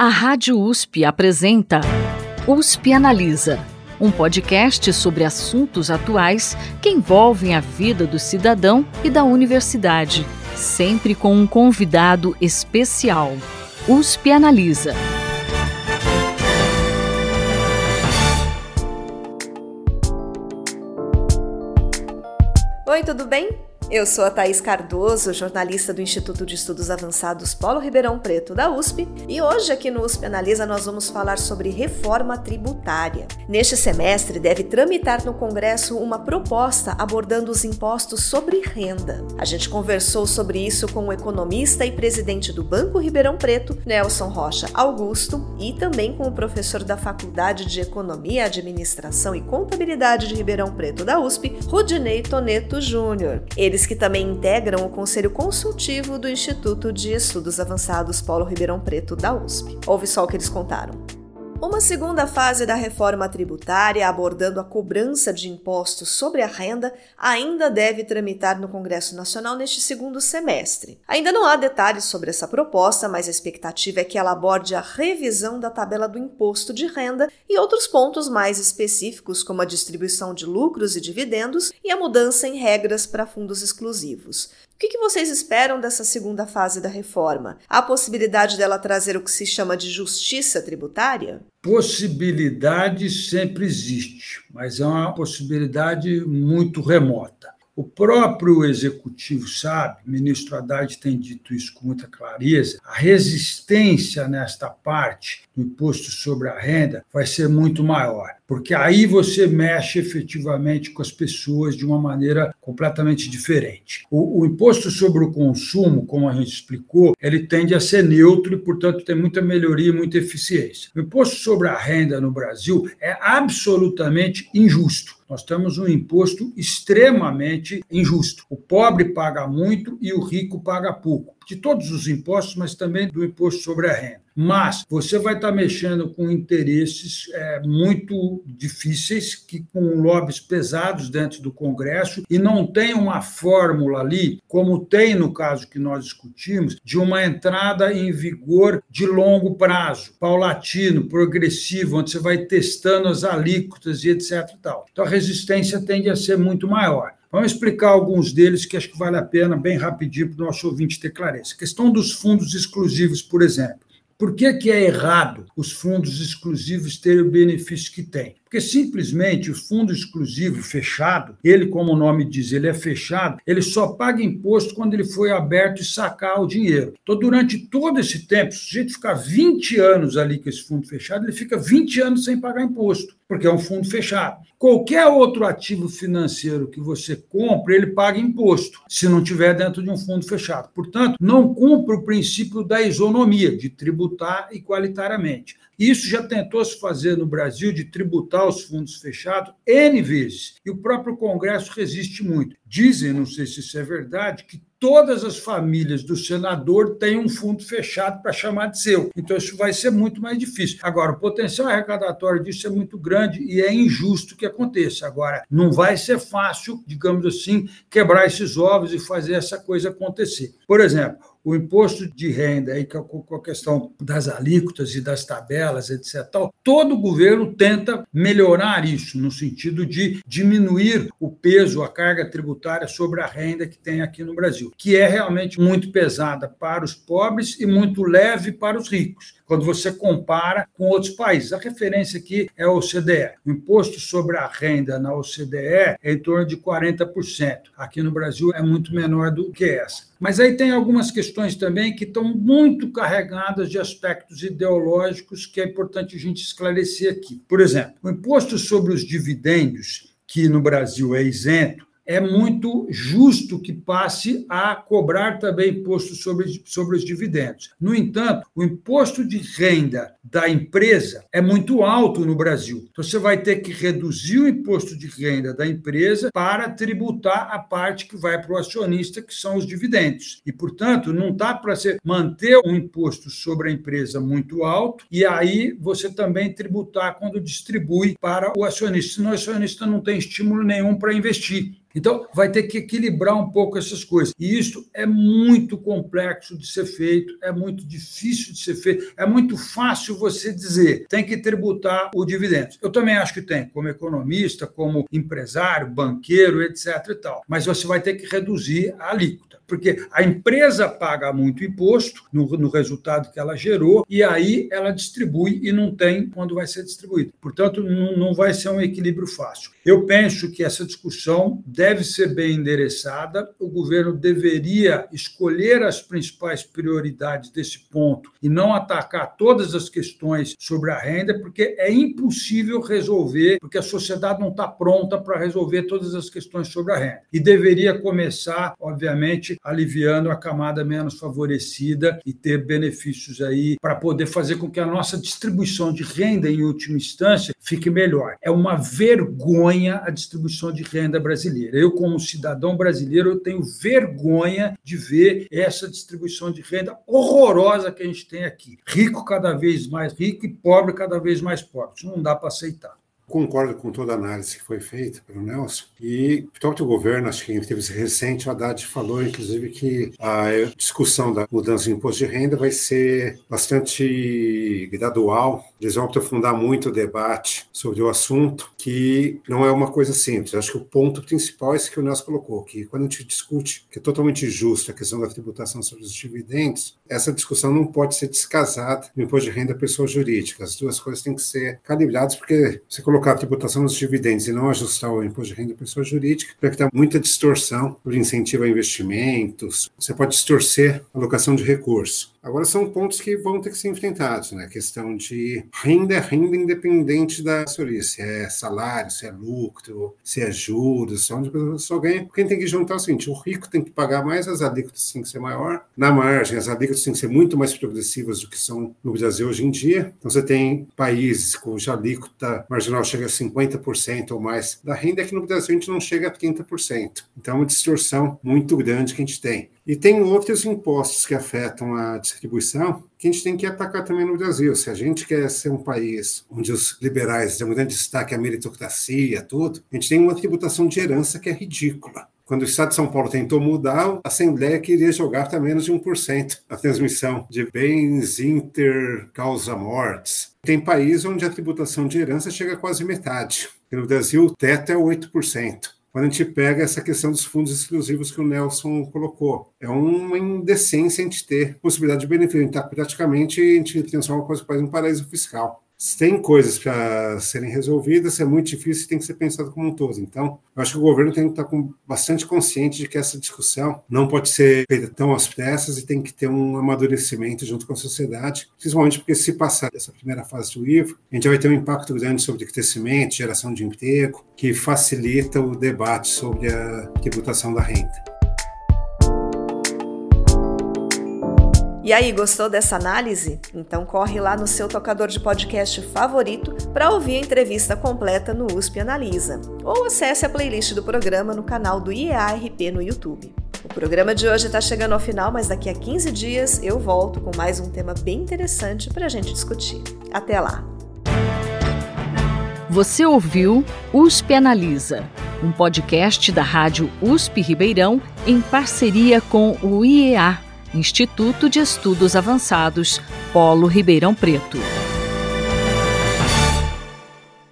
A Rádio USP apresenta USP Analisa, um podcast sobre assuntos atuais que envolvem a vida do cidadão e da universidade, sempre com um convidado especial. USP Analisa. Oi, tudo bem? Eu sou a Thaís Cardoso, jornalista do Instituto de Estudos Avançados Paulo Ribeirão Preto da USP, e hoje aqui no USP Analisa nós vamos falar sobre reforma tributária. Neste semestre deve tramitar no Congresso uma proposta abordando os impostos sobre renda. A gente conversou sobre isso com o economista e presidente do Banco Ribeirão Preto, Nelson Rocha Augusto, e também com o professor da Faculdade de Economia, Administração e Contabilidade de Ribeirão Preto da USP, Rudinei Toneto Júnior. Eles eles que também integram o Conselho Consultivo do Instituto de Estudos Avançados Paulo Ribeirão Preto da USP. Ouve só o que eles contaram. Uma segunda fase da reforma tributária, abordando a cobrança de impostos sobre a renda, ainda deve tramitar no Congresso Nacional neste segundo semestre. Ainda não há detalhes sobre essa proposta, mas a expectativa é que ela aborde a revisão da tabela do imposto de renda e outros pontos mais específicos, como a distribuição de lucros e dividendos e a mudança em regras para fundos exclusivos. O que, vocês esperam dessa segunda fase da reforma? Há possibilidade dela trazer o que se chama de justiça tributária? Possibilidade sempre existe, mas é uma possibilidade muito remota. O próprio executivo sabe, o ministro Haddad tem dito isso com muita clareza, a resistência nesta parte do imposto sobre a renda vai ser muito maior, porque aí você mexe efetivamente com as pessoas de uma maneira completamente diferente. O, o imposto sobre o consumo, como a gente explicou, ele tende a ser neutro e, portanto, tem muita melhoria e muita eficiência. O imposto sobre a renda no Brasil é absolutamente injusto nós temos um imposto extremamente injusto. O pobre paga muito e o rico paga pouco. De todos os impostos, mas também do imposto sobre a renda. Mas você vai estar mexendo com interesses é, muito difíceis, que com lobbies pesados dentro do Congresso, e não tem uma fórmula ali, como tem no caso que nós discutimos, de uma entrada em vigor de longo prazo, paulatino, progressivo, onde você vai testando as alíquotas e etc. Tal. Então a resistência tende a ser muito maior. Vamos explicar alguns deles que acho que vale a pena, bem rapidinho, para o nosso ouvinte ter clareza. A questão dos fundos exclusivos, por exemplo. Por que, que é errado os fundos exclusivos terem o benefício que têm? Porque simplesmente o fundo exclusivo fechado, ele, como o nome diz, ele é fechado, ele só paga imposto quando ele foi aberto e sacar o dinheiro. Então, durante todo esse tempo, se o sujeito ficar 20 anos ali com esse fundo fechado, ele fica 20 anos sem pagar imposto, porque é um fundo fechado. Qualquer outro ativo financeiro que você compre, ele paga imposto, se não tiver dentro de um fundo fechado. Portanto, não cumpre o princípio da isonomia, de tributar igualitariamente. Isso já tentou se fazer no Brasil de tributar os fundos fechados N vezes, e o próprio Congresso resiste muito. Dizem, não sei se isso é verdade, que todas as famílias do senador têm um fundo fechado para chamar de seu. Então, isso vai ser muito mais difícil. Agora, o potencial arrecadatório disso é muito grande e é injusto que aconteça. Agora, não vai ser fácil, digamos assim, quebrar esses ovos e fazer essa coisa acontecer. Por exemplo, o imposto de renda, aí, com a questão das alíquotas e das tabelas, etc., tal, todo governo tenta melhorar isso, no sentido de diminuir o peso, a carga tributária sobre a renda que tem aqui no Brasil, que é realmente muito pesada para os pobres e muito leve para os ricos quando você compara com outros países. A referência aqui é a OCDE. O imposto sobre a renda na OCDE é em torno de 40%. Aqui no Brasil é muito menor do que essa. Mas aí tem algumas questões também que estão muito carregadas de aspectos ideológicos que é importante a gente esclarecer aqui. Por exemplo, o imposto sobre os dividendos, que no Brasil é isento, é muito justo que passe a cobrar também imposto sobre, sobre os dividendos. No entanto, o imposto de renda da empresa é muito alto no Brasil. Então, você vai ter que reduzir o imposto de renda da empresa para tributar a parte que vai para o acionista, que são os dividendos. E, portanto, não dá para você manter um imposto sobre a empresa muito alto e aí você também tributar quando distribui para o acionista, senão o acionista não tem estímulo nenhum para investir. Então, vai ter que equilibrar um pouco essas coisas. E isso é muito complexo de ser feito, é muito difícil de ser feito, é muito fácil você dizer, tem que tributar o dividendo. Eu também acho que tem, como economista, como empresário, banqueiro, etc. e tal. Mas você vai ter que reduzir a alíquota porque a empresa paga muito imposto no, no, resultado que ela gerou e aí ela distribui e não tem quando vai ser distribuído. Portanto, não, não vai ser um equilíbrio fácil. Eu penso que essa discussão deve ser bem endereçada, o governo deveria escolher as principais prioridades desse ponto e não atacar todas as questões sobre a renda, porque é impossível resolver, porque a sociedade não está pronta para resolver todas as questões sobre a renda. E deveria começar, obviamente, aliviando a camada menos favorecida e ter benefícios aí para poder fazer com que a nossa distribuição de renda, em última instância, fique melhor. É uma vergonha a distribuição de renda brasileira. Eu, como cidadão brasileiro, eu tenho vergonha de ver essa distribuição de renda horrorosa que a gente tem aqui. Rico cada vez mais rico e pobre cada vez mais pobre. Isso não dá para aceitar concordo com toda a análise que foi feita pelo Nelson. E o governo, acho que em entrevista recente, o Haddad falou, inclusive, que a discussão da mudança de imposto de renda vai ser bastante gradual. Eles vão aprofundar muito o debate sobre o assunto, que não é uma coisa simples. Acho que o ponto principal é esse que o Nelson colocou, que quando a gente discute, que é totalmente justo a questão da tributação sobre os dividendos, essa discussão não pode ser descasada do imposto de renda da pessoa jurídica. As duas coisas têm que ser calibradas, porque você colocou colocar a tributação dos dividendos e não ajustar o imposto de renda da pessoa jurídica, vai ter muita distorção por incentivo a investimentos. Você pode distorcer a alocação de recursos. Agora são pontos que vão ter que ser enfrentados, né? A questão de renda é renda independente da assessoria, se é salário, se é lucro, se é juros, onde a pessoa ganha. Quem tem que juntar é o seguinte: o rico tem que pagar mais, as alíquotas têm que ser maior. Na margem, as alíquotas têm que ser muito mais progressivas do que são no Brasil hoje em dia. Então você tem países cuja alíquota marginal chega a 50% ou mais da renda, é que no Brasil a gente não chega a 30%. Então é uma distorção muito grande que a gente tem. E tem outros impostos que afetam a distribuição que a gente tem que atacar também no Brasil. Se a gente quer ser um país onde os liberais têm um grande destaque à meritocracia, tudo, a gente tem uma tributação de herança que é ridícula. Quando o Estado de São Paulo tentou mudar, a Assembleia queria jogar até menos de 1% a transmissão de bens inter causa mortes. Tem país onde a tributação de herança chega a quase metade. no Brasil, o teto é 8% quando a gente pega essa questão dos fundos exclusivos que o Nelson colocou. É uma indecência a gente ter possibilidade de benefício. A gente está praticamente, a gente transforma uma coisa quase um paraíso fiscal tem coisas para serem resolvidas, é muito difícil e tem que ser pensado como um todo. Então, eu acho que o governo tem que estar com, bastante consciente de que essa discussão não pode ser feita tão às pressas e tem que ter um amadurecimento junto com a sociedade, principalmente porque se passar dessa primeira fase do IVA, a gente vai ter um impacto grande sobre crescimento, geração de emprego, que facilita o debate sobre a tributação da renda. E aí, gostou dessa análise? Então corre lá no seu tocador de podcast favorito para ouvir a entrevista completa no USP Analisa. Ou acesse a playlist do programa no canal do IEARP no YouTube. O programa de hoje está chegando ao final, mas daqui a 15 dias eu volto com mais um tema bem interessante para a gente discutir. Até lá! Você ouviu USP Analisa, um podcast da Rádio USP Ribeirão em parceria com o IEA Instituto de Estudos Avançados, Polo Ribeirão Preto.